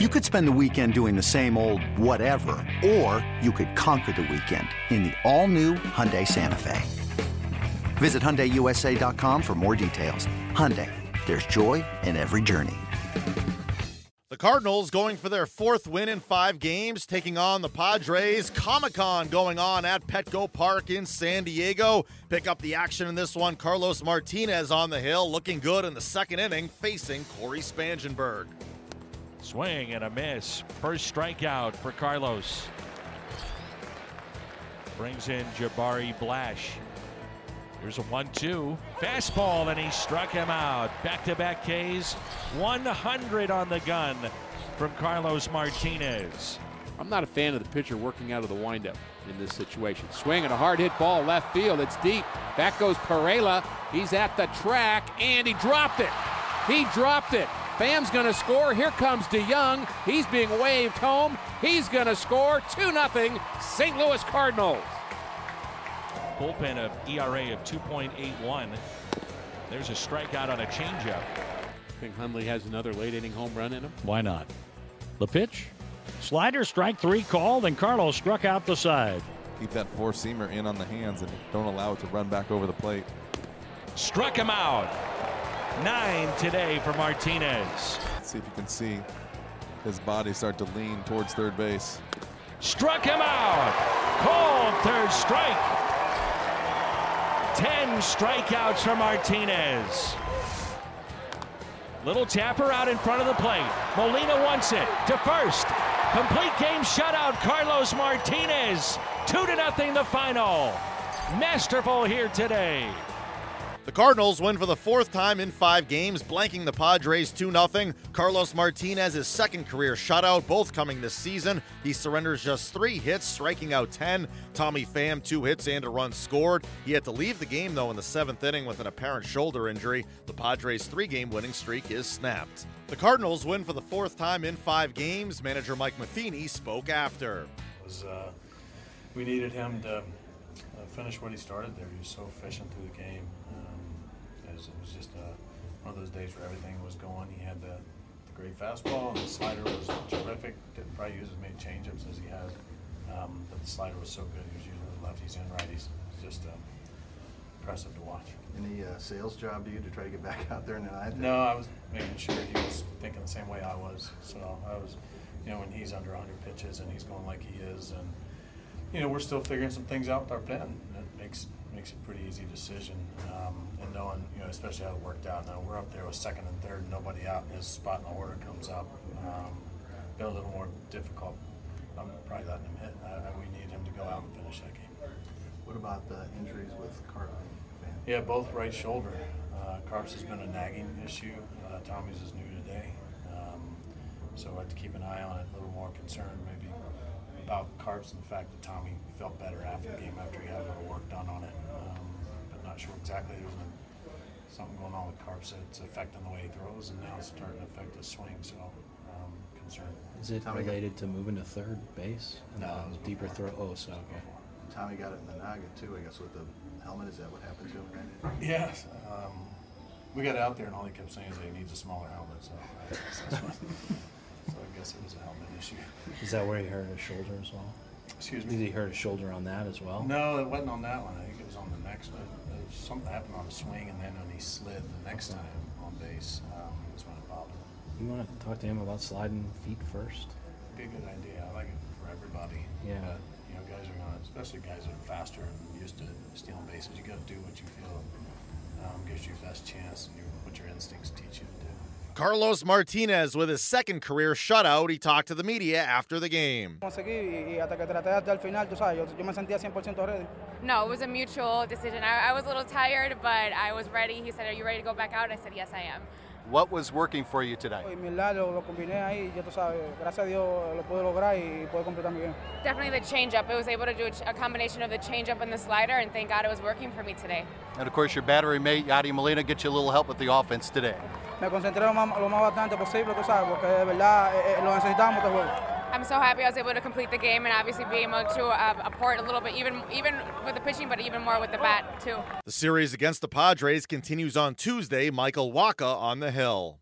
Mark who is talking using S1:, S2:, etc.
S1: You could spend the weekend doing the same old whatever, or you could conquer the weekend in the all-new Hyundai Santa Fe. Visit HyundaiUSA.com for more details. Hyundai, there's joy in every journey.
S2: The Cardinals going for their fourth win in five games, taking on the Padres. Comic Con going on at Petco Park in San Diego. Pick up the action in this one. Carlos Martinez on the hill, looking good in the second inning, facing Cory Spangenberg.
S3: Swing and a miss. First strikeout for Carlos. Brings in Jabari Blash. Here's a 1 2. Fastball, and he struck him out. Back to back Ks. 100 on the gun from Carlos Martinez.
S4: I'm not a fan of the pitcher working out of the windup in this situation. Swing and a hard hit ball left field. It's deep. Back goes Pirela. He's at the track and he dropped it. He dropped it. Pham's going to score. Here comes DeJong. He's being waved home. He's going to score 2 0 St. Louis Cardinals.
S3: Bullpen of ERA of 2.81. There's a strikeout on a changeup.
S4: I think Hundley has another late inning home run in him.
S5: Why not? The pitch. Slider strike three called, and Carlos struck out the side.
S6: Keep that four seamer in on the hands and don't allow it to run back over the plate.
S3: Struck him out. Nine today for Martinez.
S6: Let's see if you can see his body start to lean towards third base.
S3: Struck him out. Called third strike. 10 strikeouts for Martinez. Little tapper out in front of the plate. Molina wants it to first. Complete game shutout. Carlos Martinez. Two to nothing the final. Masterful here today.
S2: The Cardinals win for the fourth time in five games, blanking the Padres 2 0. Carlos Martinez's second career shutout, both coming this season. He surrenders just three hits, striking out 10. Tommy Pham, two hits and a run scored. He had to leave the game, though, in the seventh inning with an apparent shoulder injury. The Padres' three game winning streak is snapped. The Cardinals win for the fourth time in five games. Manager Mike Matheny spoke after.
S7: Was, uh, we needed him to uh, finish what he started there. He was so efficient through the game. Um, it, was, it was just uh, one of those days where everything was going. He had the, the great fastball, and the slider was terrific. Didn't probably use as many changeups as he had, um, but the slider was so good. He was using the lefties and righties. It's just uh, impressive to watch.
S8: Any uh, sales job to you to try to get back out there in the ninth?
S7: No, I was making sure he was thinking the same way I was. So I was, you know, when he's under 100 pitches and he's going like he is, and you know, we're still figuring some things out with our pen. It makes makes a pretty easy decision. Um, and knowing, you know, especially how it worked out. Now we're up there with second and third, nobody out, his spot in the order comes up. Um, been a little more difficult. I'm probably letting him hit. I, we need him to go out and finish that game.
S8: What about the injuries with Carter?
S7: Yeah, both right shoulder. Uh, Carps has been a nagging issue. Uh, Tommy's is new today. Um, so I have to keep an eye on it, a little more concerned maybe about Carps and the fact that Tommy felt better after the game after he had a little work done on it. Um, but not sure exactly. There's been something going on with Carps that's affecting the way he throws, and now it's starting to affect his swing. So um, concerned.
S9: Is it
S8: Tommy
S9: related to moving to third base?
S7: No, it was
S9: deeper throw. Oh, so okay.
S8: Tommy got it in the noggin too, I guess, with the helmet. Is that what happened to him? Right?
S7: Yes. Um, we got out there, and all he kept saying is that he needs a smaller helmet. So I, guess that's what, so I guess it was a helmet issue.
S9: Is that where he hurt his shoulder as well?
S7: Excuse me?
S9: Did he hurt his shoulder on that as well?
S7: No, it wasn't on that one. I think it was on the next one. Was something happened on the swing, and then when he slid the next time on base, um, is when it.
S9: You want to talk to him about sliding feet first?
S7: It'd Be a good idea. I like it for everybody.
S9: Yeah.
S7: But, you know, guys are gonna, especially guys that are faster and used to stealing bases. You got to do what you feel um, gives you the best chance, and you,
S2: Carlos Martinez with his second career shutout. He talked to the media after the game.
S10: seguir y hasta que traté hasta el final, tú sabes, yo, yo me sentía 100% ready.
S11: No, it was a mutual decision. I, I was a little tired, but I was ready. He said, Are you ready to go back out? I said, Yes, I am.
S12: What was working for you today?
S10: Y mi lado lo combiné ahí, ya tú sabes, gracias a Dios lo pude lograr y pude completar mi game.
S11: Definitely the changeup. I was able to do a, combination of the changeup and the slider, and thank God it was working for me today.
S12: And of course, your battery mate, Yadi Molina, gets you a little help with the offense today.
S10: Me concentré lo más, lo más bastante posible, tú sabes, porque de verdad eh, eh, lo necesitamos este juego.
S11: I'm so happy I was able to complete the game and obviously be able to uh, apport a little bit, even even with the pitching, but even more with the bat too.
S2: The series against the Padres continues on Tuesday. Michael Wacha on the hill.